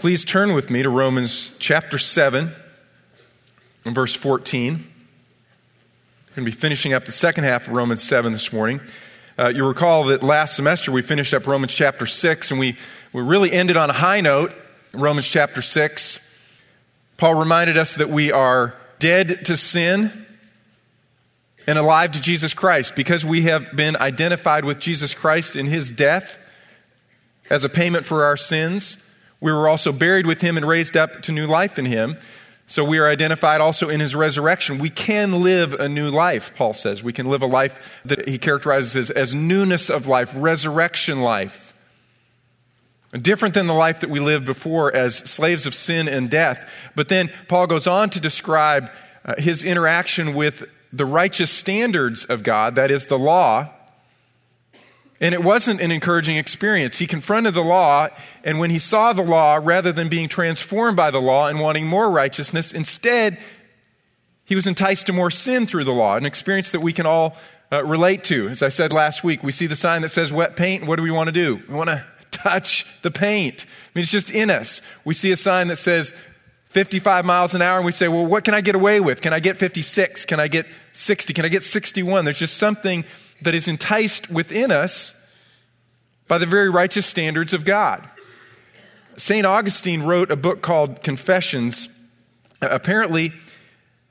Please turn with me to Romans chapter 7 and verse 14. We're going to be finishing up the second half of Romans 7 this morning. Uh, you recall that last semester we finished up Romans chapter 6, and we, we really ended on a high note, Romans chapter 6. Paul reminded us that we are dead to sin and alive to Jesus Christ because we have been identified with Jesus Christ in his death as a payment for our sins. We were also buried with him and raised up to new life in him. So we are identified also in his resurrection. We can live a new life, Paul says. We can live a life that he characterizes as, as newness of life, resurrection life. Different than the life that we lived before as slaves of sin and death. But then Paul goes on to describe uh, his interaction with the righteous standards of God, that is, the law, and it wasn't an encouraging experience. He confronted the law, and when he saw the law, rather than being transformed by the law and wanting more righteousness, instead, he was enticed to more sin through the law, an experience that we can all uh, relate to. As I said last week, we see the sign that says wet paint. What do we want to do? We want to touch the paint. I mean, it's just in us. We see a sign that says 55 miles an hour, and we say, well, what can I get away with? Can I get 56? Can I get 60? Can I get 61? There's just something that is enticed within us by the very righteous standards of God. St. Augustine wrote a book called Confessions. Apparently,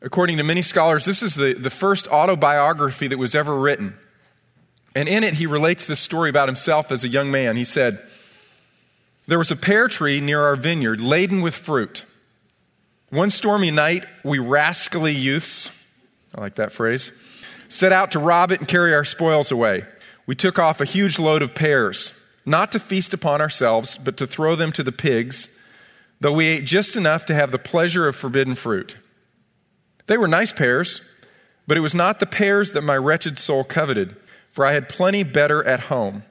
according to many scholars, this is the, the first autobiography that was ever written. And in it, he relates this story about himself as a young man. He said, There was a pear tree near our vineyard laden with fruit. One stormy night, we rascally youths, I like that phrase, set out to rob it and carry our spoils away. We took off a huge load of pears, not to feast upon ourselves, but to throw them to the pigs, though we ate just enough to have the pleasure of forbidden fruit. They were nice pears, but it was not the pears that my wretched soul coveted, for I had plenty better at home.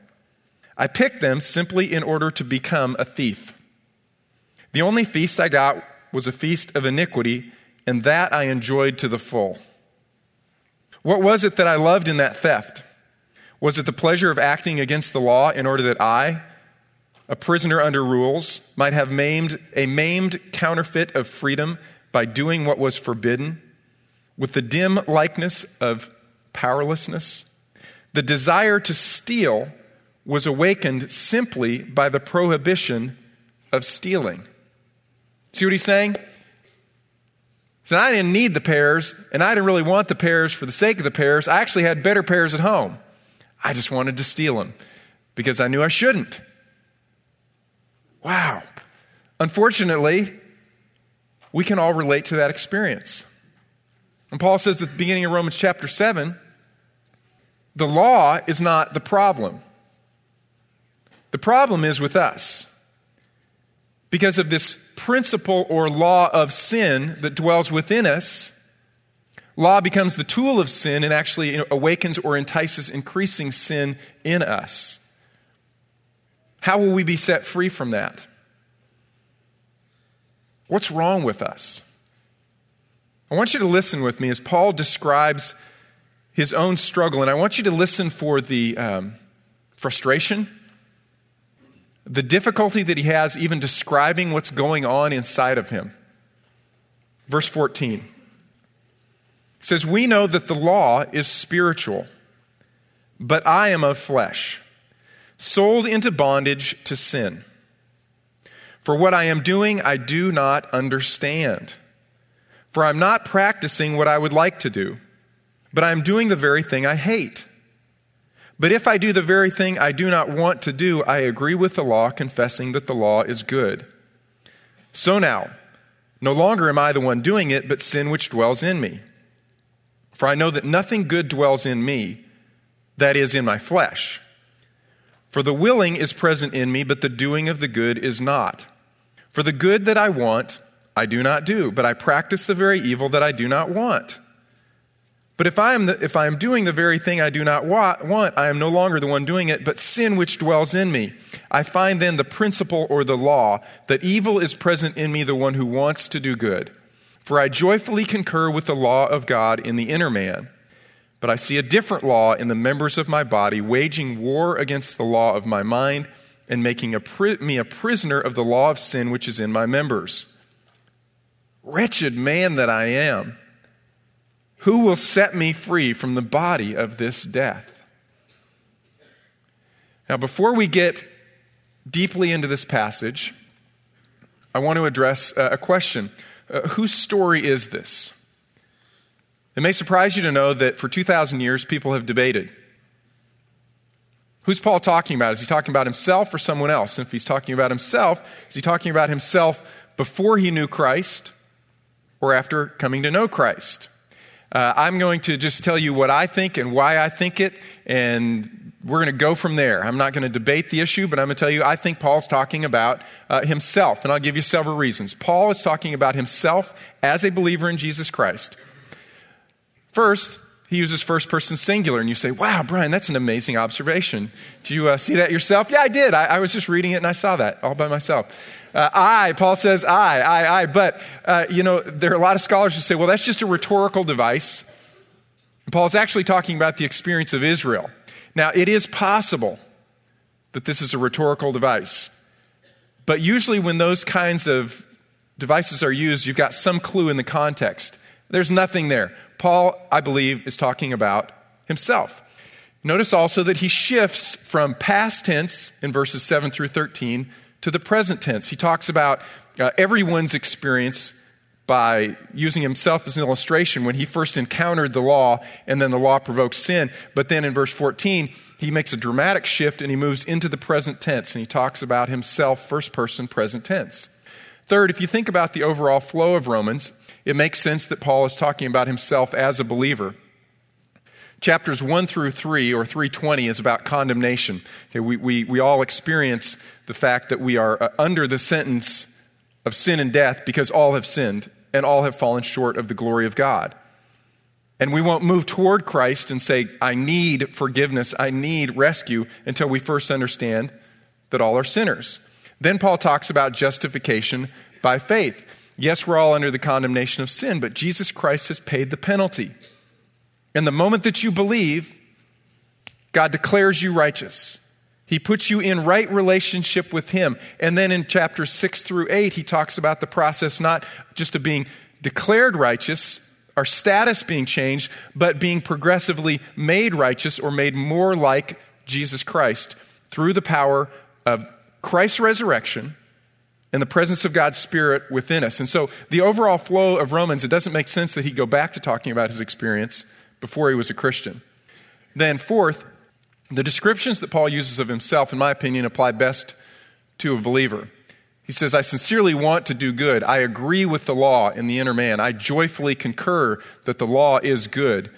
I picked them simply in order to become a thief. The only feast I got was a feast of iniquity, and that I enjoyed to the full. What was it that I loved in that theft? Was it the pleasure of acting against the law in order that I, a prisoner under rules, might have maimed a maimed counterfeit of freedom by doing what was forbidden, with the dim likeness of powerlessness? The desire to steal was awakened simply by the prohibition of stealing. See what he's saying? So I didn't need the pears, and I didn't really want the pears for the sake of the pears. I actually had better pears at home. I just wanted to steal them because I knew I shouldn't. Wow. Unfortunately, we can all relate to that experience. And Paul says at the beginning of Romans chapter 7 the law is not the problem. The problem is with us because of this principle or law of sin that dwells within us, law becomes the tool of sin and actually awakens or entices increasing sin in us. How will we be set free from that? What's wrong with us? I want you to listen with me as Paul describes his own struggle, and I want you to listen for the um, frustration the difficulty that he has even describing what's going on inside of him. Verse 14 says, We know that the law is spiritual, but I am of flesh, sold into bondage to sin. For what I am doing, I do not understand. For I'm not practicing what I would like to do, but I'm doing the very thing I hate. But if I do the very thing I do not want to do, I agree with the law, confessing that the law is good. So now, no longer am I the one doing it, but sin which dwells in me. For I know that nothing good dwells in me, that is, in my flesh. For the willing is present in me, but the doing of the good is not. For the good that I want, I do not do, but I practice the very evil that I do not want. But if I, am the, if I am doing the very thing I do not want, I am no longer the one doing it, but sin which dwells in me. I find then the principle or the law that evil is present in me, the one who wants to do good. For I joyfully concur with the law of God in the inner man. But I see a different law in the members of my body, waging war against the law of my mind and making a pri- me a prisoner of the law of sin which is in my members. Wretched man that I am, who will set me free from the body of this death? Now, before we get deeply into this passage, I want to address uh, a question. Uh, whose story is this? It may surprise you to know that for 2,000 years, people have debated. Who's Paul talking about? Is he talking about himself or someone else? And if he's talking about himself, is he talking about himself before he knew Christ or after coming to know Christ? Uh, I'm going to just tell you what I think and why I think it, and we're going to go from there. I'm not going to debate the issue, but I'm going to tell you I think Paul's talking about uh, himself, and I'll give you several reasons. Paul is talking about himself as a believer in Jesus Christ. First, he uses first person singular, and you say, Wow, Brian, that's an amazing observation. Do you uh, see that yourself? Yeah, I did. I, I, was just reading it and I saw that all by myself. Uh, I, Paul says, I, I, I. But, uh, you know, there are a lot of scholars who say, Well, that's just a rhetorical device. And Paul's actually talking about the experience of Israel. Now, it is possible that this is a rhetorical device. But usually, when those kinds of devices are used, you've got some clue in the context. There's nothing there. Paul, I believe, is talking about himself. Notice also that he shifts from past tense in verses 7 through 13 to the present tense. He talks about uh, everyone's experience by using himself as an illustration when he first encountered the law and then the law provoked sin. But then in verse 14, he makes a dramatic shift and he moves into the present tense and he talks about himself, first person, present tense. Third, if you think about the overall flow of Romans, it makes sense that Paul is talking about himself as a believer. Chapters 1 through 3, or 320, is about condemnation. Okay, we, we, we all experience the fact that we are uh, under the sentence of sin and death because all have sinned and all have fallen short of the glory of God. And we won't move toward Christ and say, I need forgiveness, I need rescue, until we first understand that all are sinners. Then Paul talks about justification by faith. Yes, we're all under the condemnation of sin, but Jesus Christ has paid the penalty. And the moment that you believe, God declares you righteous. He puts you in right relationship with Him. And then in chapters 6 through 8, he talks about the process not just of being declared righteous, our status being changed, but being progressively made righteous or made more like Jesus Christ through the power of Christ's resurrection and the presence of God's Spirit within us. And so, the overall flow of Romans, it doesn't make sense that he'd go back to talking about his experience before he was a Christian. Then, fourth, the descriptions that Paul uses of himself, in my opinion, apply best to a believer. He says, I sincerely want to do good. I agree with the law in the inner man. I joyfully concur that the law is good.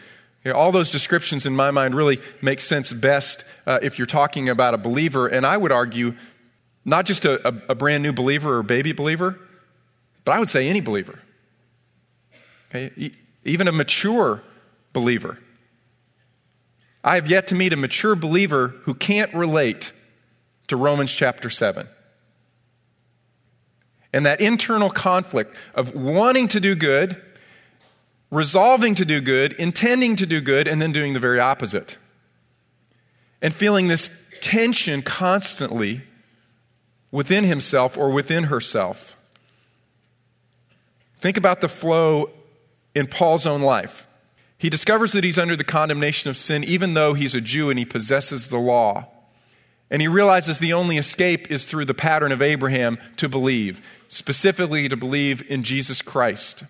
You know, all those descriptions, in my mind, really make sense best uh, if you're talking about a believer. And I would argue not just a, a, a brand new believer or baby believer, but I would say any believer. Okay? E- even a mature believer. I have yet to meet a mature believer who can't relate to Romans chapter 7. And that internal conflict of wanting to do good, resolving to do good, intending to do good, and then doing the very opposite. And feeling this tension constantly within himself or within herself. Think about the flow in Paul's own life. He discovers that he's under the condemnation of sin, even though he's a Jew and he possesses the law. And he realizes the only escape is through the pattern of Abraham to believe, specifically to believe in Jesus Christ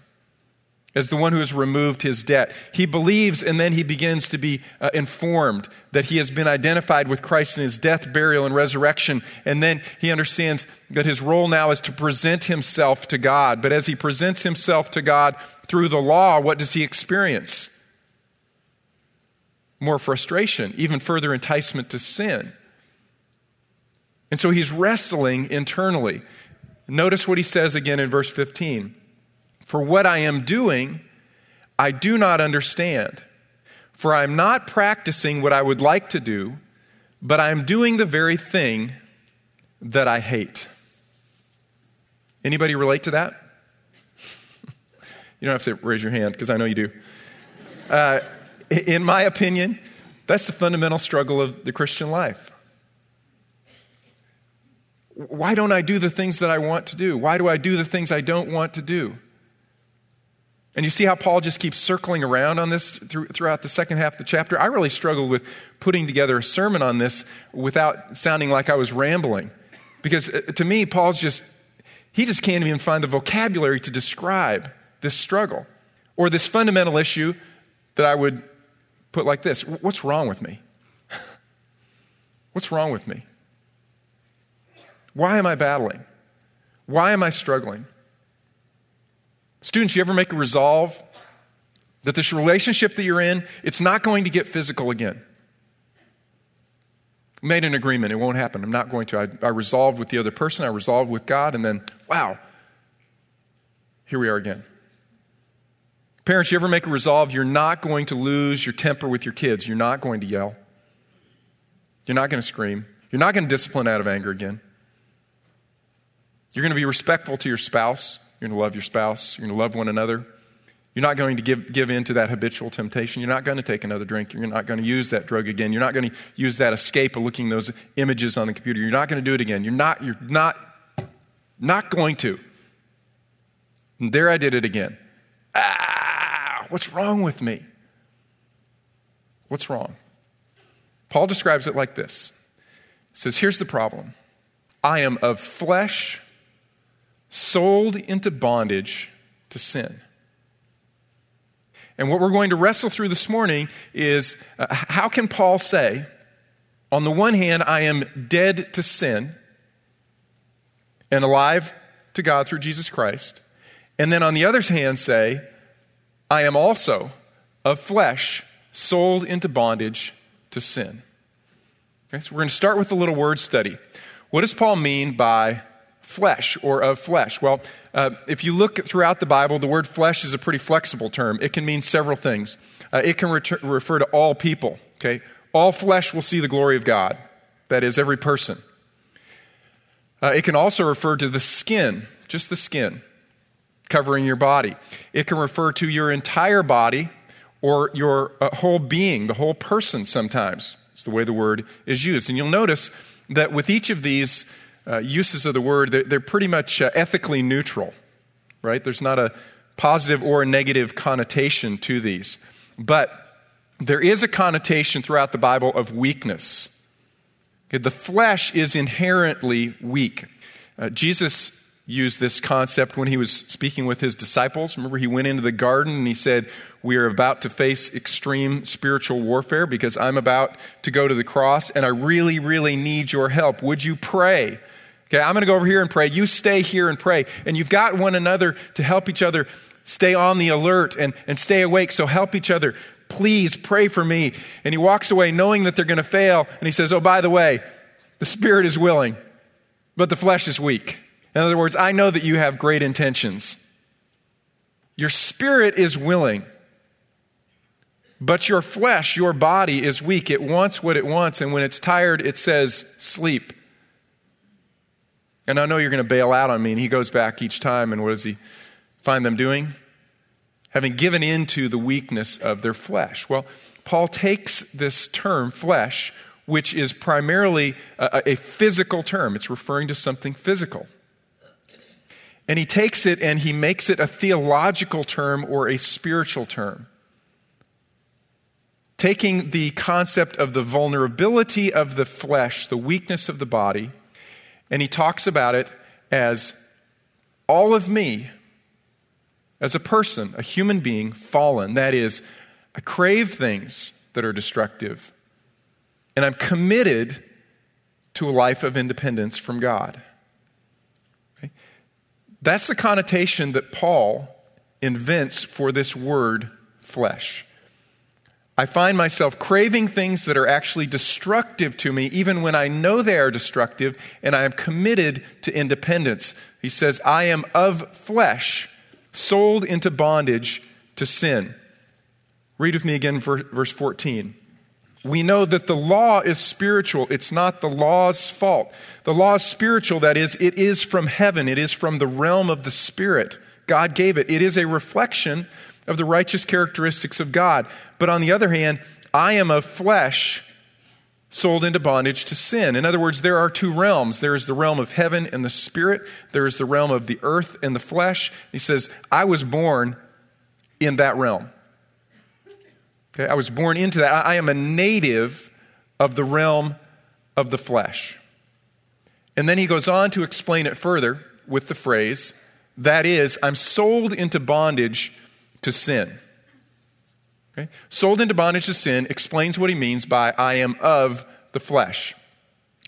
as the one who has removed his debt. He believes and then he begins to be uh, informed that he has been identified with Christ in his death, burial, and resurrection. And then he understands that his role now is to present himself to God. But as he presents himself to God through the law, what does he experience? More frustration, even further enticement to sin. And so he's wrestling internally. Notice what he says again in verse 15. For what I am doing, I do not understand. For I am not practicing what I would like to do, but I am doing the very thing that I hate. Anybody relate to that? you don't have to raise your hand because I know you do. Uh, in my opinion, that's the fundamental struggle of the Christian life. Why don't I do the things that I want to do? Why do I do the things I don't want to do? And you see how Paul just keeps circling around on this throughout the second half of the chapter? I really struggled with putting together a sermon on this without sounding like I was rambling. Because uh, to me, Paul's just, he just can't even find the vocabulary to describe this struggle or this fundamental issue that I would put like this What's wrong with me? What's wrong with me? Why am I battling? Why am I struggling? Students, you ever make a resolve that this relationship that you're in, it's not going to get physical again? Made an agreement, it won't happen. I'm not going to. I, I resolved with the other person, I resolved with God, and then, wow, here we are again. Parents, you ever make a resolve you're not going to lose your temper with your kids? You're not going to yell. You're not going to scream. You're not going to discipline out of anger again. You're going to be respectful to your spouse. You're going to love your spouse. You're going to love one another. You're not going to give, give in to that habitual temptation. You're not going to take another drink. You're not going to use that drug again. You're not going to use that escape of looking those images on the computer. You're not going to do it again. You're not, you're not, not going to. And there I did it again. Ah, what's wrong with me? What's wrong? Paul describes it like this. He says, Here's the problem I am of flesh sold into bondage to sin. And what we're going to wrestle through this morning is uh, how can Paul say, on the one hand, I am dead to sin and alive to God through Jesus Christ, and then on the other hand, say, I am also of flesh sold into bondage to sin. Okay, so we're going to start with a little word study. What does Paul mean by flesh or of flesh? Well, uh, if you look throughout the Bible, the word flesh is a pretty flexible term. It can mean several things. Uh, it can refer to all people, okay? All flesh will see the glory of God, that is, every person. Uh, it can also refer to the skin, just the skin, covering your body. It can refer to your entire body or your uh, whole being, the whole person sometimes. It's the way the word is used. And you'll notice that with each of these uh, uses of the word, they're, they're pretty much uh, ethically neutral, right? There's not a positive or a negative connotation to these. But there is a connotation throughout the Bible of weakness. Okay, the flesh is inherently weak. Uh, Jesus used this concept when he was speaking with his disciples. Remember, he went into the garden and he said, We are about to face extreme spiritual warfare because I'm about to go to the cross and I really, really need your help. Would you pray? Okay, I'm going to go over here and pray. You stay here and pray. And you've got one another to help each other stay on the alert and, and stay awake. So help each other. Please pray for me. And he walks away knowing that they're going to fail. And he says, Oh, by the way, the spirit is willing, but the flesh is weak. In other words, I know that you have great intentions. Your spirit is willing, but your flesh, your body is weak. It wants what it wants, and when it's tired, it says, sleep. And I know you're going to bail out on me. And he goes back each time, and what does he find them doing? Having given in to the weakness of their flesh. Well, Paul takes this term, flesh, which is primarily a, a physical term, it's referring to something physical. And he takes it and he makes it a theological term or a spiritual term. Taking the concept of the vulnerability of the flesh, the weakness of the body, and he talks about it as all of me as a person, a human being, fallen. That is, I crave things that are destructive, and I'm committed to a life of independence from God. That's the connotation that Paul invents for this word flesh. I find myself craving things that are actually destructive to me, even when I know they are destructive, and I am committed to independence. He says, I am of flesh, sold into bondage to sin. Read with me again, verse 14 we know that the law is spiritual. It's not the law's fault. The law is spiritual, that is, it is from heaven, it is from the realm of the Spirit. God gave it. It is a reflection of the righteous characteristics of God. But on the other hand, I am of flesh, sold into bondage to sin. In other words, there are two realms. There is the realm of heaven and the spirit, there is the realm of the earth and the flesh. He says, I was born in that realm. Okay, I was born into that. I am a native of the realm of the flesh. And then he goes on to explain it further with the phrase, that is, I'm sold into bondage to sin. Okay? Sold into bondage to sin explains what he means by I am of the flesh.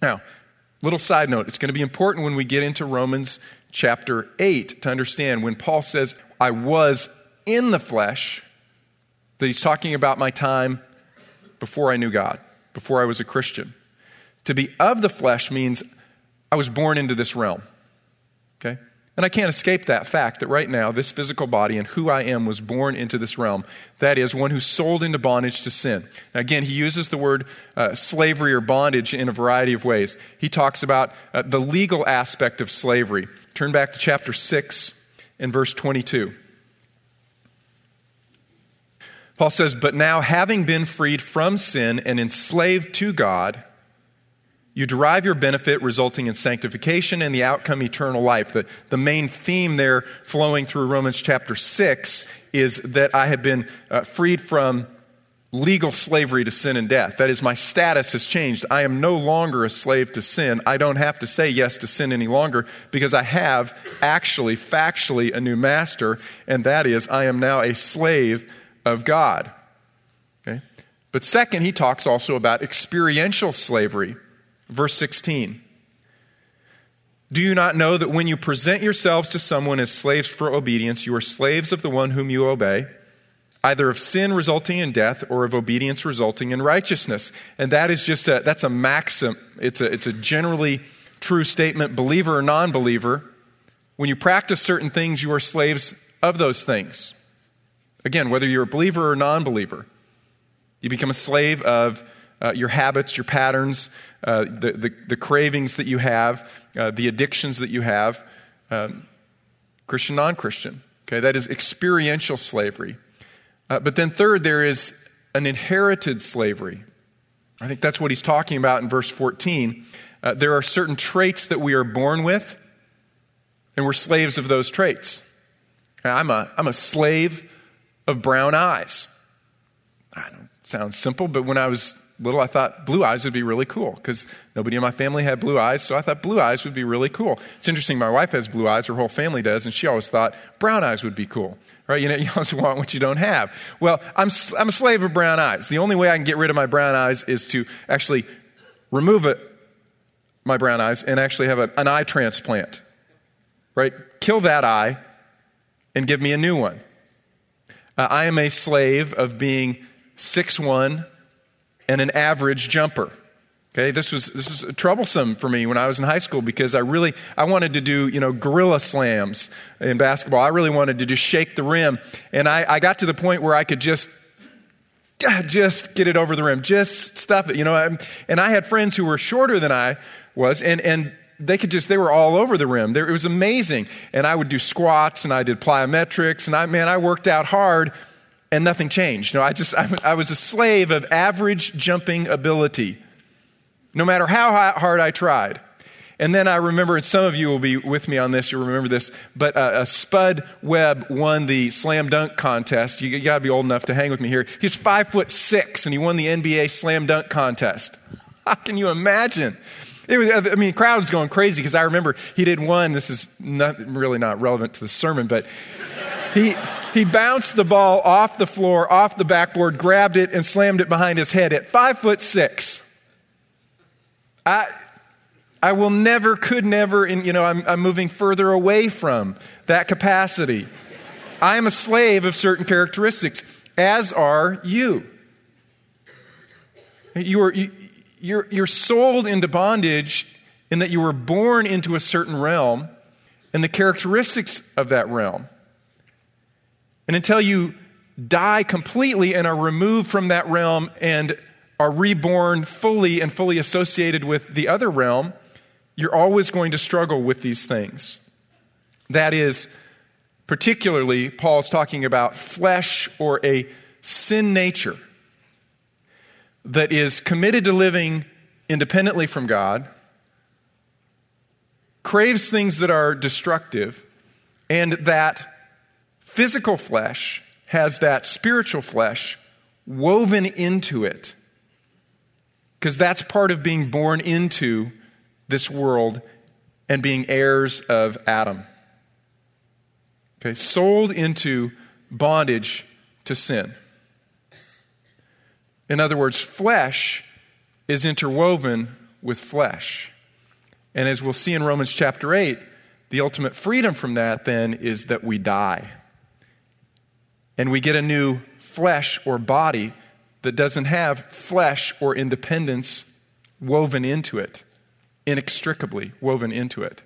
Now, little side note, it's going to be important when we get into Romans chapter 8 to understand when Paul says, I was in the flesh, that he's talking about my time before I knew God, before I was a Christian. To be of the flesh means I was born into this realm. Okay? And I can't escape that fact that right now, this physical body and who I am was born into this realm. That is, one who's sold into bondage to sin. Now, again, he uses the word uh, slavery or bondage in a variety of ways. He talks about uh, the legal aspect of slavery. Turn back to chapter 6 and verse 22. Paul says, But now, having been freed from sin and enslaved to God, you derive your benefit resulting in sanctification and the outcome eternal life. The, the main theme there flowing through Romans chapter 6 is that I have been uh, freed from legal slavery to sin and death. That is, my status has changed. I am no longer a slave to sin. I don't have to say yes to sin any longer because I have actually, factually, a new master, and that is, I am now a slave of God. Okay? But second, he talks also about experiential slavery. Verse 16. Do you not know that when you present yourselves to someone as slaves for obedience, you are slaves of the one whom you obey, either of sin resulting in death or of obedience resulting in righteousness? And that is just a, that's a maxim. It's a, it's a generally true statement, believer or non believer. When you practice certain things, you are slaves of those things. Again, whether you're a believer or non believer, you become a slave of uh, your habits, your patterns, uh, the, the, the, cravings that you have, uh, the addictions that you have, um, Christian, non Christian. Okay, that is experiential slavery. Uh, but then, third, there is an inherited slavery. I think that's what he's talking about in verse 14. Uh, there are certain traits that we are born with, and we're slaves of those traits. I'm a, I'm a slave of brown eyes. I don't sound simple, but when I was little, I thought blue eyes would be really cool because nobody in my family had blue eyes, so I thought blue eyes would be really cool. It's interesting, my wife has blue eyes, her whole family does, and she always thought brown eyes would be cool. Right? You know, you always want what you don't have. Well, I'm, I'm a slave of brown eyes. The only way I can get rid of my brown eyes is to actually remove it, my brown eyes, and actually have a, an eye transplant. Right? Kill that eye and give me a new one. Uh, I am a slave of being six one and an average jumper. Okay, this was this is troublesome for me when I was in high school because I really I wanted to do you know gorilla slams in basketball. I really wanted to just shake the rim, and I, I got to the point where I could just just get it over the rim, just stuff it. You know, and I had friends who were shorter than I was, and and they could just they were all over the rim. It was amazing, and I would do squats and I did plyometrics, and I man I worked out hard and nothing changed. No, I just, I, I was a slave of average jumping ability, no matter how hard I tried. And then I remember, and some of you will be with me on this, you'll remember this, but uh, Spud Webb won the slam dunk contest. You, you got to be old enough to hang with me here. He's five foot six, and he won the NBA slam dunk contest. How can you imagine? It was, I mean, the crowd was going crazy because I remember he did one. This is not, really not relevant to the sermon, but he, he bounced the ball off the floor, off the backboard, grabbed it, and slammed it behind his head at five foot six. I, I will never, could never, and you know, I'm, I'm moving further away from that capacity. I am a slave of certain characteristics, as are you. You are, you, you're, you're sold into bondage in that you were born into a certain realm and the characteristics of that realm. And until you die completely and are removed from that realm and are reborn fully and fully associated with the other realm, you're always going to struggle with these things. That is, particularly, Paul's talking about flesh or a sin nature that is committed to living independently from God, craves things that are destructive, and that physical flesh has that spiritual flesh woven into it. Because that's part of being born into this world and being heirs of Adam. Okay, sold into bondage to sin. In other words, flesh is interwoven with flesh. And as we'll see in Romans chapter 8, the ultimate freedom from that then is that we die. And we get a new flesh or body that doesn't have flesh or independence woven into it, inextricably woven into it.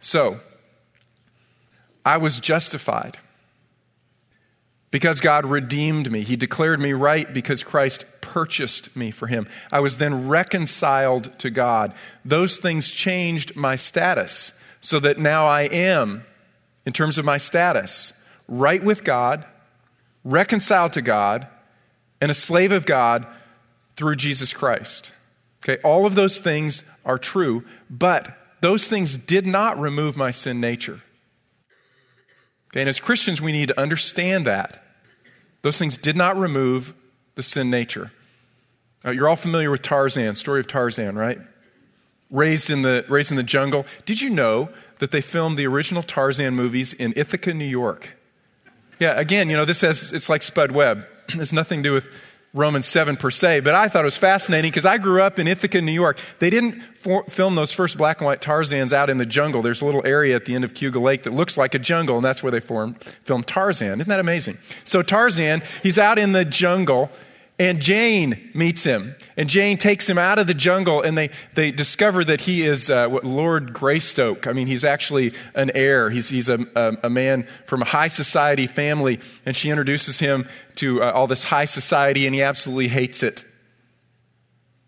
So, I was justified because God redeemed me. He declared me right because Christ purchased me for him. I was then reconciled to God. Those things changed my status so that now I am, in terms of my status, right with God, reconciled to God, and a slave of God through Jesus Christ. Okay, all of those things are true, but those things did not remove my sin nature. Okay, and as Christians, we need to understand that. Those things did not remove the sin nature. Uh, you're all familiar with Tarzan, story of Tarzan, right? Raised in, the, raised in the jungle. Did you know that they filmed the original Tarzan movies in Ithaca, New York? Yeah, again, you know, this has, it's like Spud Webb. There's nothing to do with Romans 7 per se, but I thought it was fascinating because I grew up in Ithaca, New York. They didn't for, film those first black and white Tarzans out in the jungle. There's a little area at the end of Cayuga Lake that looks like a jungle, and that's where they formed, filmed Tarzan. Isn't that amazing? So Tarzan, he's out in the jungle, and Jane meets him. And Jane takes him out of the jungle, and they, they discover that he is uh, Lord Greystoke. I mean, he's actually an heir. He's, he's a, a, a, man from a high society family. And she introduces him to uh, all this high society, and he absolutely hates it.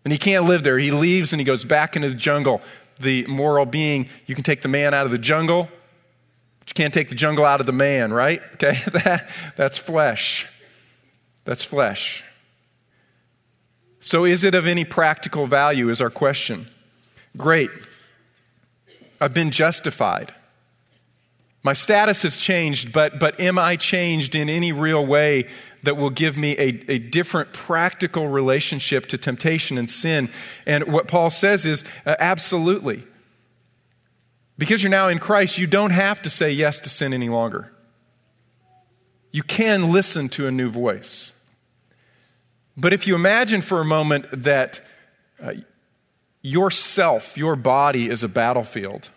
And he can't live there. He leaves and he goes back into the jungle. The moral being you can take the man out of the jungle, but you can't take the jungle out of the man, right? Okay? That, that's flesh. That's flesh. So, is it of any practical value? Is our question. Great. I've been justified. My status has changed, but, but am I changed in any real way that will give me a, a different practical relationship to temptation and sin? And what Paul says is uh, absolutely. Because you're now in Christ, you don't have to say yes to sin any longer. You can listen to a new voice. But if you imagine for a moment that uh, yourself, your body, is a battlefield,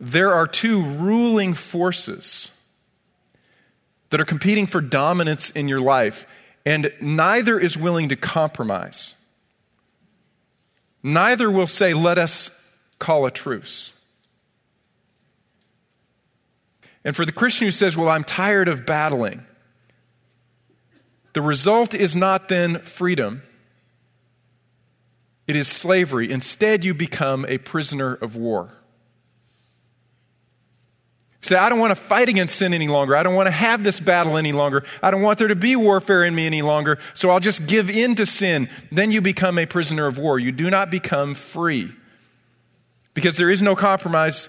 there are two ruling forces that are competing for dominance in your life, and neither is willing to compromise. Neither will say, Let us call a truce. And for the Christian who says, Well, I'm tired of battling, the result is not then freedom, it is slavery. Instead, you become a prisoner of war. Say, I don't want to fight against sin any longer. I don't want to have this battle any longer. I don't want there to be warfare in me any longer. So I'll just give in to sin. Then you become a prisoner of war. You do not become free. Because there is no compromise,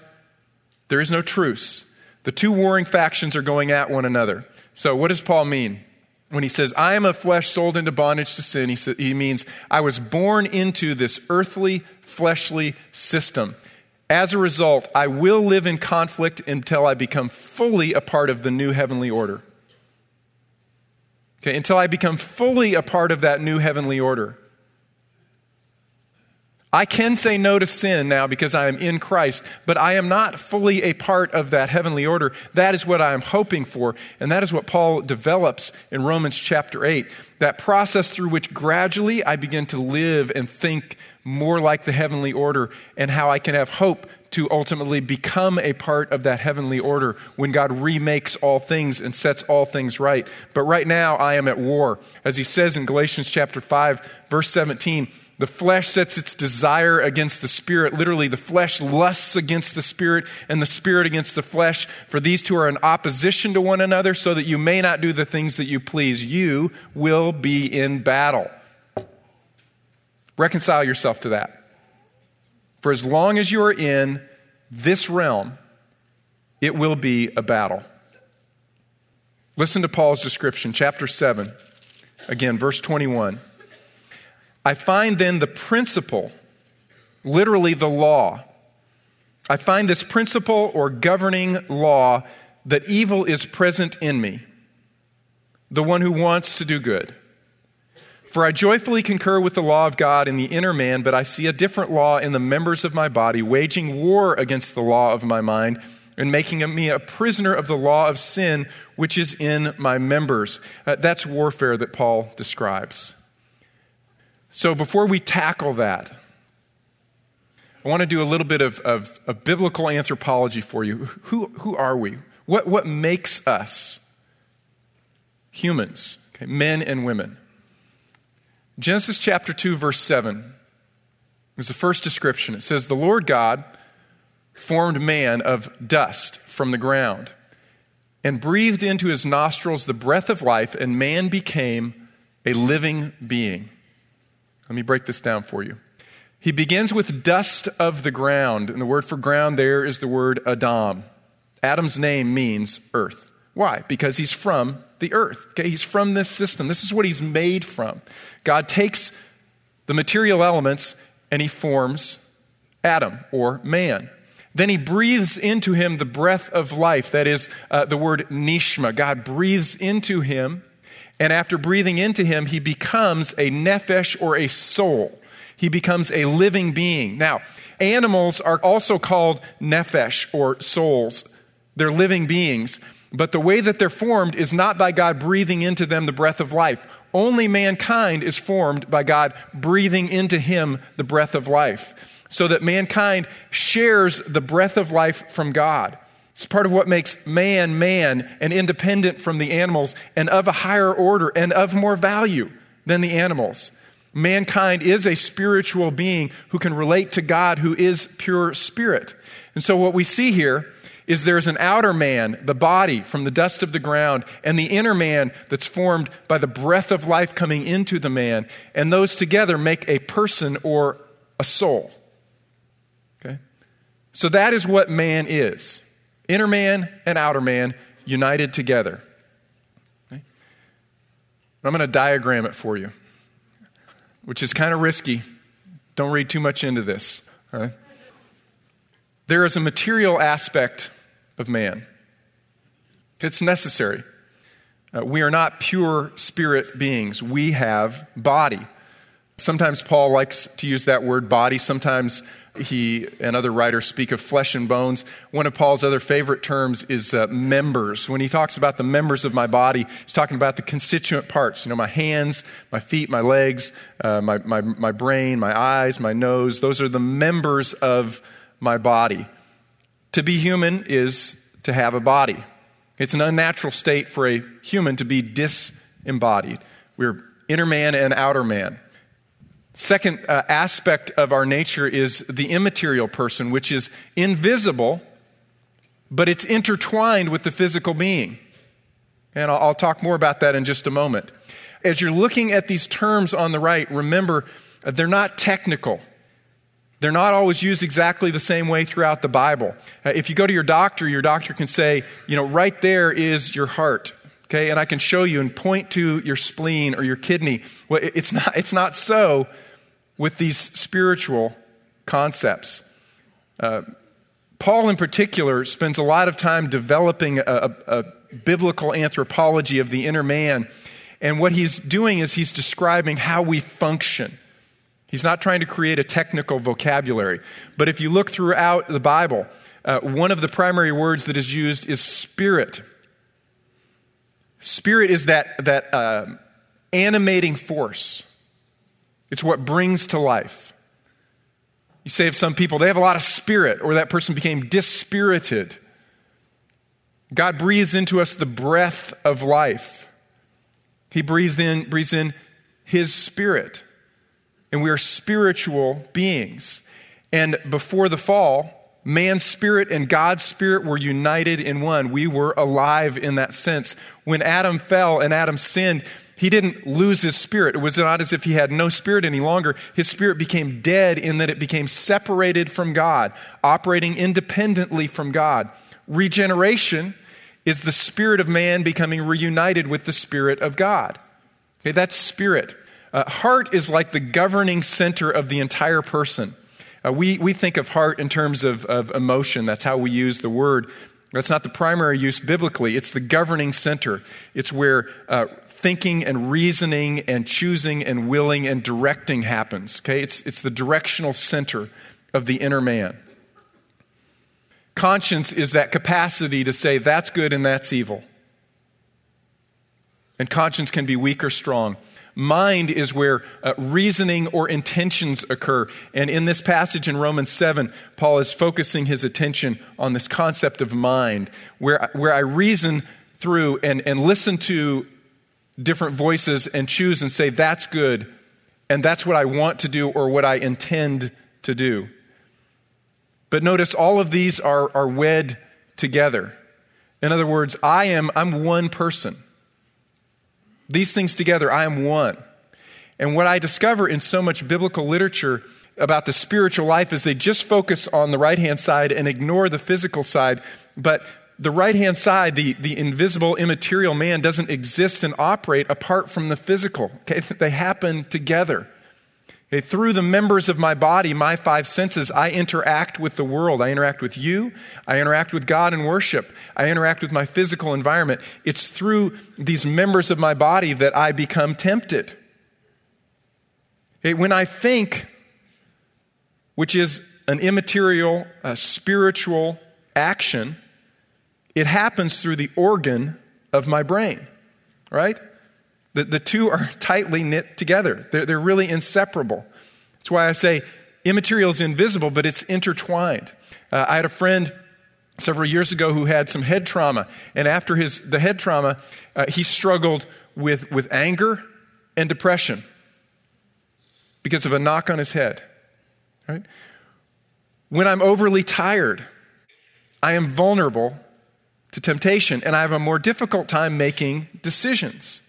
there is no truce. The two warring factions are going at one another. So, what does Paul mean? When he says, I am a flesh sold into bondage to sin, he, sa- he means I was born into this earthly, fleshly system. As a result, I will live in conflict until I become fully a part of the new heavenly order. Okay, until I become fully a part of that new heavenly order. I can say no to sin now because I am in Christ, but I am not fully a part of that heavenly order. That is what I am hoping for, and that is what Paul develops in Romans chapter 8. That process through which gradually I begin to live and think more like the heavenly order, and how I can have hope to ultimately become a part of that heavenly order when God remakes all things and sets all things right. But right now, I am at war. As he says in Galatians chapter 5, verse 17, the flesh sets its desire against the spirit. Literally, the flesh lusts against the spirit and the spirit against the flesh. For these two are in opposition to one another, so that you may not do the things that you please. You will be in battle. Reconcile yourself to that. For as long as you are in this realm, it will be a battle. Listen to Paul's description, chapter 7, again, verse 21. I find then the principle, literally the law. I find this principle or governing law that evil is present in me, the one who wants to do good. For I joyfully concur with the law of God in the inner man, but I see a different law in the members of my body, waging war against the law of my mind and making me a prisoner of the law of sin which is in my members. Uh, that's warfare that Paul describes. So before we tackle that, I want to do a little bit of, of, of biblical anthropology for you. Who, who are we? What, what makes us humans, okay, men and women? Genesis chapter 2, verse 7 is the first description. It says, The Lord God formed man of dust from the ground and breathed into his nostrils the breath of life, and man became a living being. Let me break this down for you. He begins with dust of the ground, and the word for ground there is the word Adam. Adam's name means earth. Why? Because he's from the earth. Okay? He's from this system. This is what he's made from. God takes the material elements and he forms Adam or man. Then he breathes into him the breath of life. That is uh, the word nishma. God breathes into him, and after breathing into him, he becomes a nephesh or a soul. He becomes a living being. Now, animals are also called nephesh or souls. They're living beings. But the way that they're formed is not by God breathing into them the breath of life. Only mankind is formed by God breathing into him the breath of life, so that mankind shares the breath of life from God. It's part of what makes man man and independent from the animals and of a higher order and of more value than the animals. Mankind is a spiritual being who can relate to God, who is pure spirit. And so, what we see here is there's an outer man, the body from the dust of the ground, and the inner man that's formed by the breath of life coming into the man. And those together make a person or a soul. Okay? So that is what man is inner man and outer man united together. Okay? I'm going to diagram it for you, which is kind of risky. Don't read too much into this. There is a material aspect of man. It's necessary. Uh, we are not pure spirit beings, we have body. Sometimes Paul likes to use that word body. Sometimes he and other writers speak of flesh and bones. One of Paul's other favorite terms is uh, members. When he talks about the members of my body, he's talking about the constituent parts. You know, my hands, my feet, my legs, uh, my, my, my brain, my eyes, my nose. Those are the members of my body. To be human is to have a body. It's an unnatural state for a human to be disembodied. We're inner man and outer man. Second uh, aspect of our nature is the immaterial person, which is invisible, but it's intertwined with the physical being. And I'll, I'll talk more about that in just a moment. As you're looking at these terms on the right, remember uh, they're not technical. They're not always used exactly the same way throughout the Bible. Uh, if you go to your doctor, your doctor can say, you know, right there is your heart. Okay, and I can show you and point to your spleen or your kidney. Well, it's not, it's not so with these spiritual concepts. Uh, Paul, in particular, spends a lot of time developing a, a, a biblical anthropology of the inner man. And what he's doing is he's describing how we function. He's not trying to create a technical vocabulary. But if you look throughout the Bible, uh, one of the primary words that is used is spirit. Spirit is that, that uh, animating force, it's what brings to life. You say of some people, they have a lot of spirit, or that person became dispirited. God breathes into us the breath of life. He breathes in, breathes in His spirit and we are spiritual beings. And before the fall, man's spirit and God's spirit were united in one. We were alive in that sense. When Adam fell and Adam sinned, He didn't lose his spirit. It was not as if he had no spirit any longer. His spirit became dead in that it became separated from God, operating independently from God. Regeneration is the spirit of man becoming reunited with the spirit of God. Okay, that's spirit. Uh, heart is like the governing center of the entire person. Uh, we, we think of heart in terms of, of emotion. That's how we use the word. That's not the primary use biblically. It's the governing center. It's where uh, thinking and reasoning and choosing and willing and directing happens. Okay? It's, it's the directional center of the inner man. Conscience is that capacity to say that's good and that's evil. And conscience can be weak or strong. Mind is where uh, reasoning or intentions occur. And in this passage in Romans 7, Paul is focusing his attention on this concept of mind, where, where I reason through and, and listen to different voices and choose and say, that's good, and that's what I want to do or what I intend to do. But notice all of these are, are wed together. In other words, I am I'm one person. These things together, I am one. And what I discover in so much biblical literature about the spiritual life is they just focus on the right hand side and ignore the physical side. But the right hand side, the, the invisible, immaterial man, doesn't exist and operate apart from the physical. Okay? They happen together. Okay, through the members of my body, my five senses, I interact with the world. I interact with you. I interact with God in worship. I interact with my physical environment. It's through these members of my body that I become tempted. Okay, when I think, which is an immaterial, uh, spiritual action, it happens through the organ of my brain, right? The, the two are tightly knit together, they're, they're really inseparable. That's why I say immaterial is invisible, but it's intertwined. Uh, I had a friend several years ago who had some head trauma, and after his, the head trauma, uh, he struggled with, with anger and depression because of a knock on his head. Right? When I'm overly tired, I am vulnerable to temptation, and I have a more difficult time making decisions.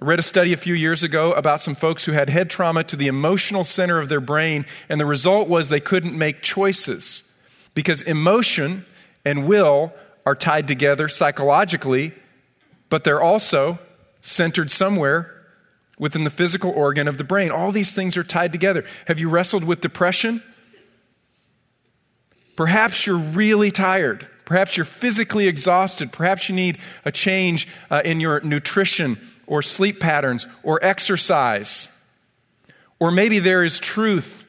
I read a study a few years ago about some folks who had head trauma to the emotional center of their brain, and the result was they couldn't make choices because emotion and will are tied together psychologically, but they're also centered somewhere within the physical organ of the brain. All these things are tied together. Have you wrestled with depression? Perhaps you're really tired. Perhaps you're physically exhausted. Perhaps you need a change uh, in your nutrition or sleep patterns or exercise. Or maybe there is truth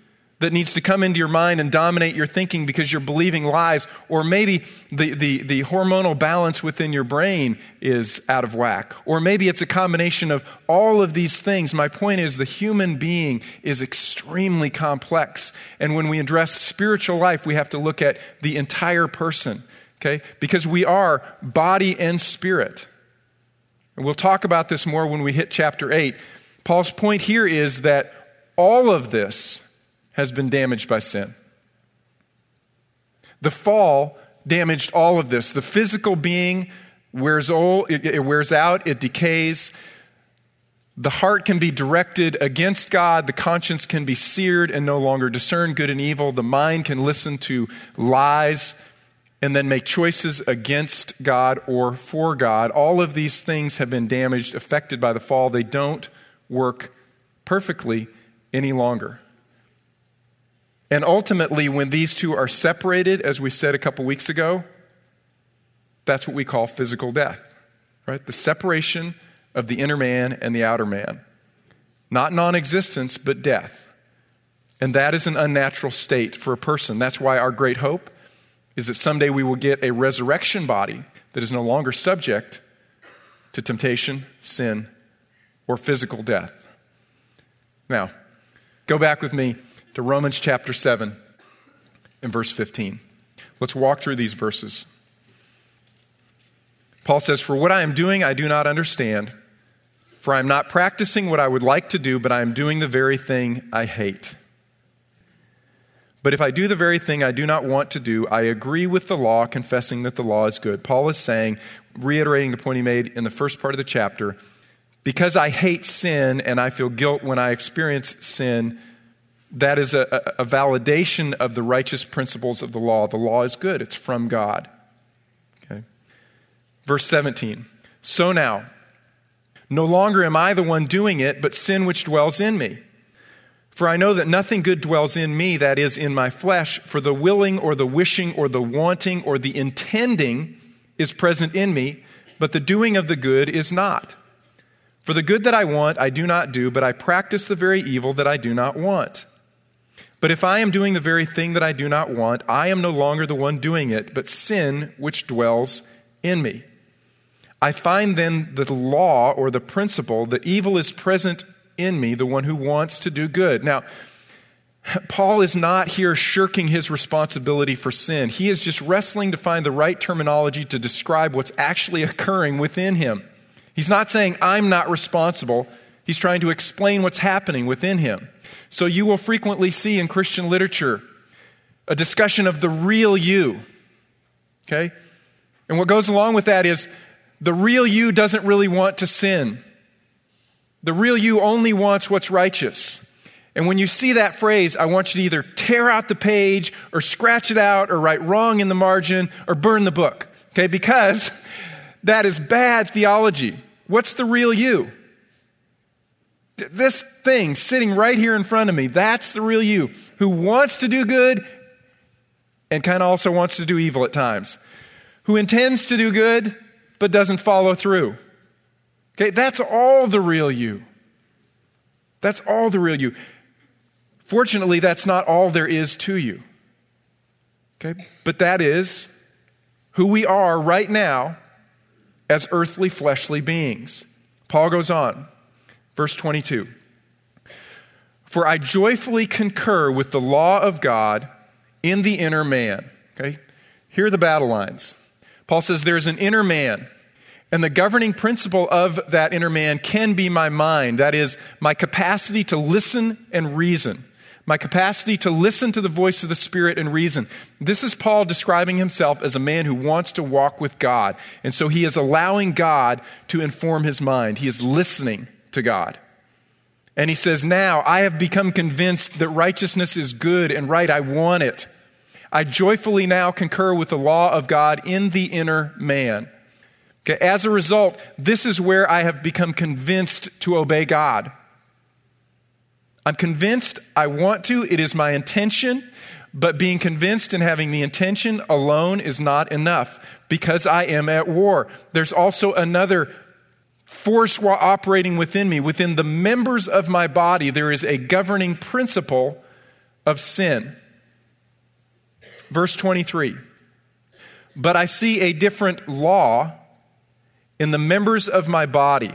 that needs to come into your mind and dominate your thinking because you're believing lies. Or maybe the, the, the hormonal balance within your brain is out of whack. Or maybe it's a combination of all of these things. My point is the human being is extremely complex. And when we address spiritual life, we have to look at the entire person, okay? Because we are body and spirit. And we'll talk about this more when we hit chapter 8. Paul's point here is that all of this has been damaged by sin. The fall damaged all of this. The physical being wears old, it, wears out, it decays. The heart can be directed against God. The conscience can be seared and no longer discern good and evil. The mind can listen to lies and then make choices against God or for God. All of these things have been damaged, affected by the fall. They don't work perfectly any longer. And ultimately, when these two are separated, as we said a couple weeks ago, that's what we call physical death, right? The separation of the inner man and the outer man. Not non existence, but death. And that is an unnatural state for a person. That's why our great hope is that someday we will get a resurrection body that is no longer subject to temptation, sin, or physical death. Now, go back with me to Romans chapter 7 and verse 15. Let's walk through these verses. Paul says, For what I am doing, I do not understand. For I am not practicing what I would like to do, but I am doing the very thing I hate. But if I do the very thing I do not want to do, I agree with the law, confessing that the law is good. Paul is saying, reiterating the point he made in the first part of the chapter, because I hate sin and I feel guilt when I experience sin, that is a, a, validation of the righteous principles of the law. The law is good, it's from God. Okay. Verse 17 So now, no longer am I the one doing it, but sin which dwells in me. For I know that nothing good dwells in me, that is, in my flesh, for the willing or the wishing or the wanting or the intending is present in me, but the doing of the good is not. For the good that I want, I do not do, but I practice the very evil that I do not want. But if I am doing the very thing that I do not want, I am no longer the one doing it, but sin which dwells in me. I find then that the law or the principle that evil is present in me, the one who wants to do good. Now, Paul is not here shirking his responsibility for sin. He is just wrestling to find the right terminology to describe what's actually occurring within him. He's not saying, I'm not responsible. He's trying to explain what's happening within him. So you will frequently see in Christian literature a discussion of the real you. Okay? And what goes along with that is the real you doesn't really want to sin. The real you only wants what's righteous. And when you see that phrase, I want you to either tear out the page or scratch it out or write wrong in the margin or burn the book. Okay? Because that is bad theology. What's the real you? This thing sitting right here in front of me, that's the real you who wants to do good and kind of also wants to do evil at times, who intends to do good but doesn't follow through. Okay, that's all the real you. That's all the real you. Fortunately, that's not all there is to you. Okay, but that is who we are right now as earthly, fleshly beings. Paul goes on, verse 22 For I joyfully concur with the law of God in the inner man. Okay? Here are the battle lines. Paul says there's an inner man, and the governing principle of that inner man can be my mind. That is, my capacity to listen and reason my capacity to listen to the voice of the Spirit and reason. This is Paul describing himself as a man who wants to walk with God. And so he is allowing God to inform his mind. He is listening to God. And he says, Now I have become convinced that righteousness is good and right. I want it. I joyfully now concur with the law of God in the inner man. Okay, as a result, this is where I have become convinced to obey God. I'm convinced I want to, it is my intention, but being convinced and having the intention alone is not enough because I am at war. There's also another force operating within me. Within the members of my body, there is a governing principle of sin. Verse 23 But I see a different law in the members of my body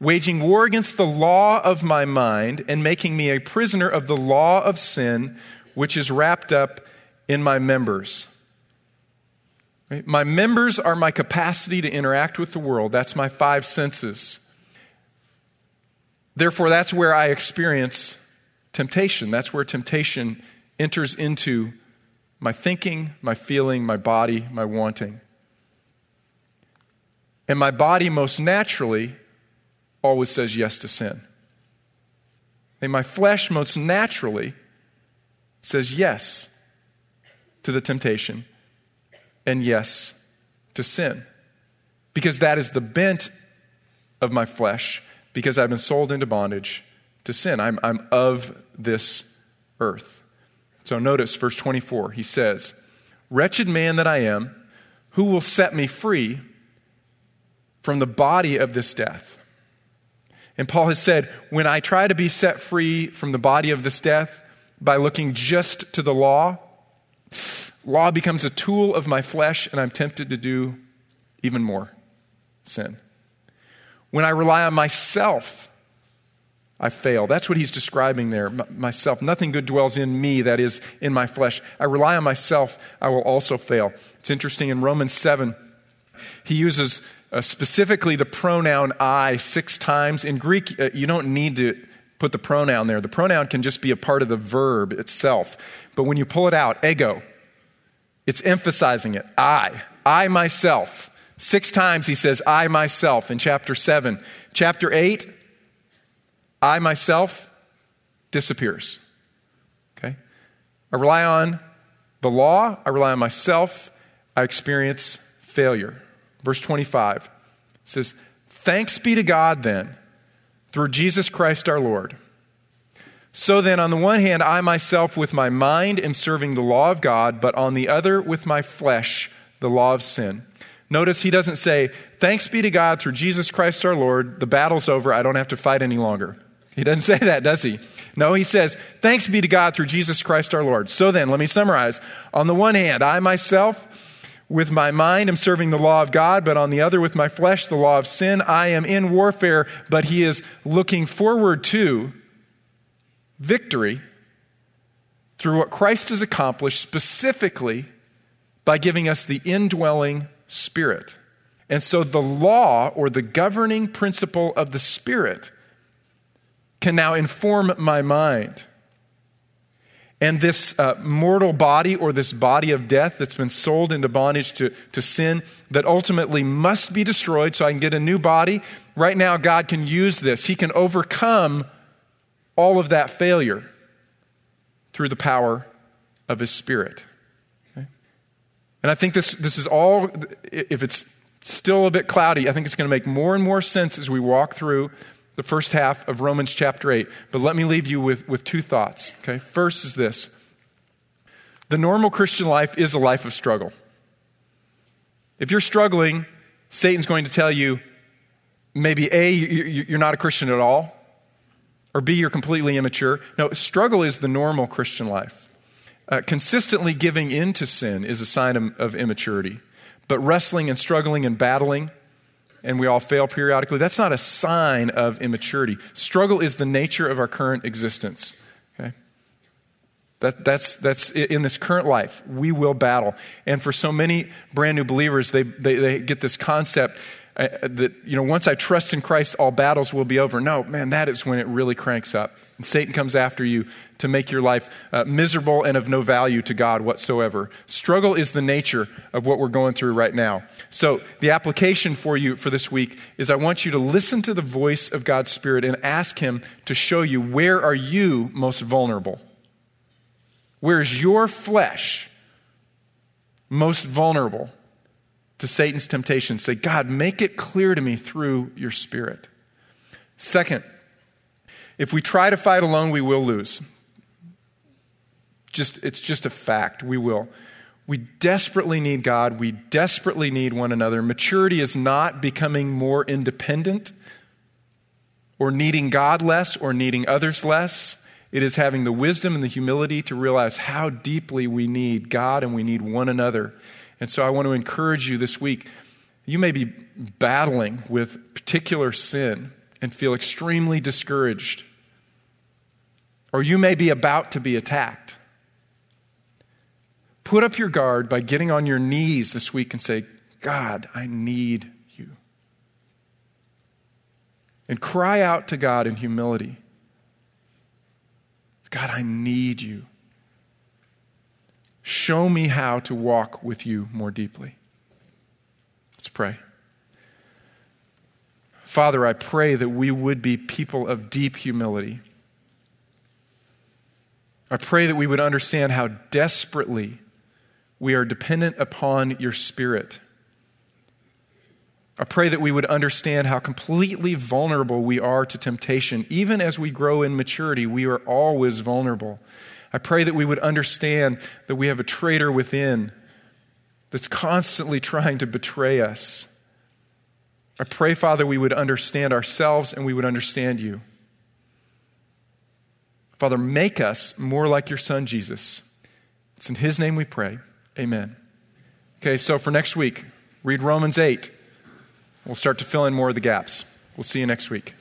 waging war against the law of my mind and making me a prisoner of the law of sin, which is wrapped up in my members. My members are my capacity to interact with the world. That's my five senses. Therefore, that's where I experience temptation. That's where temptation enters into my thinking, my feeling, my body, my wanting. And my body most naturally always says yes to sin. And my flesh most naturally says yes to the temptation and yes to sin. Because that is the bent of my flesh, because I've been sold into bondage to sin. I'm, I'm of this earth. So notice verse 24. He says, Wretched man that I am, who will set me free from the body of this death? And Paul has said, when I try to be set free from the body of this death by looking just to the law, law becomes a tool of my flesh, and I'm tempted to do even more sin. When I rely on myself, I fail. That's what he's describing there. Myself. Nothing good dwells in me, that is, in my flesh. I rely on myself, I will also fail. It's interesting in Romans 7, he uses uh, specifically the pronoun I six times. In Greek, uh, you don't need to put the pronoun there. The pronoun can just be a part of the verb itself. But when you pull it out, ego, it's emphasizing it. I, I myself. Six times he says, I myself in chapter 7. Chapter 8, I myself disappears. Okay? I rely on the law, I rely on myself, I experience failure. Verse 25 says, Thanks be to God then, through Jesus Christ our Lord. So then, on the one hand, I myself with my mind am serving the law of God, but on the other, with my flesh, the law of sin. Notice he doesn't say, Thanks be to God through Jesus Christ our Lord, the battle's over, I don't have to fight any longer. He doesn't say that, does he? No, he says, Thanks be to God through Jesus Christ our Lord. So then, let me summarize. On the one hand, I myself, with my mind, I'm serving the law of God, but on the other, with my flesh, the law of sin. I am in warfare, but he is looking forward to victory through what Christ has accomplished specifically by giving us the indwelling Spirit. And so the law or the governing principle of the Spirit can now inform my mind. And this uh, mortal body or this body of death that's been sold into bondage to, to sin that ultimately must be destroyed so I can get a new body, right now God can use this. He can overcome all of that failure through the power of His Spirit. Okay? And I think this, this is all, if it's still a bit cloudy, I think it's going to make more and more sense as we walk through the first half of Romans chapter 8. But let me leave you with, with two thoughts. Okay? First is this the normal Christian life is a life of struggle. If you're struggling, Satan's going to tell you maybe A, you're not a Christian at all, or B, you're completely immature. No, struggle is the normal Christian life. Uh, consistently giving in to sin is a sign of, of immaturity. But wrestling and struggling and battling and we all fail periodically, that's not a sign of immaturity. Struggle is the nature of our current existence. Okay? That, that's, that's in this current life, we will battle. And for so many brand new believers, they, they, they get this concept uh, that, you know, once I trust in Christ, all battles will be over. No, man, that is when it really cranks up. And Satan comes after you to make your life uh, miserable and of no value to God whatsoever. Struggle is the nature of what we're going through right now. So, the application for you for this week is I want you to listen to the voice of God's Spirit and ask Him to show you where are you most vulnerable? Where is your flesh most vulnerable to Satan's temptation? Say, God, make it clear to me through your Spirit. Second, if we try to fight alone, we will lose. Just, it's just a fact. We will. We desperately need God. We desperately need one another. Maturity is not becoming more independent or needing God less or needing others less. It is having the wisdom and the humility to realize how deeply we need God and we need one another. And so I want to encourage you this week. You may be battling with particular sin and feel extremely discouraged. Or you may be about to be attacked. Put up your guard by getting on your knees this week and say, God, I need you. And cry out to God in humility God, I need you. Show me how to walk with you more deeply. Let's pray. Father, I pray that we would be people of deep humility. I pray that we would understand how desperately we are dependent upon your Spirit. I pray that we would understand how completely vulnerable we are to temptation. Even as we grow in maturity, we are always vulnerable. I pray that we would understand that we have a traitor within that's constantly trying to betray us. I pray, Father, we would understand ourselves and we would understand you. Father, make us more like your Son, Jesus. It's in His name we pray. Amen. Okay, so for next week, read Romans 8. We'll start to fill in more of the gaps. We'll see you next week.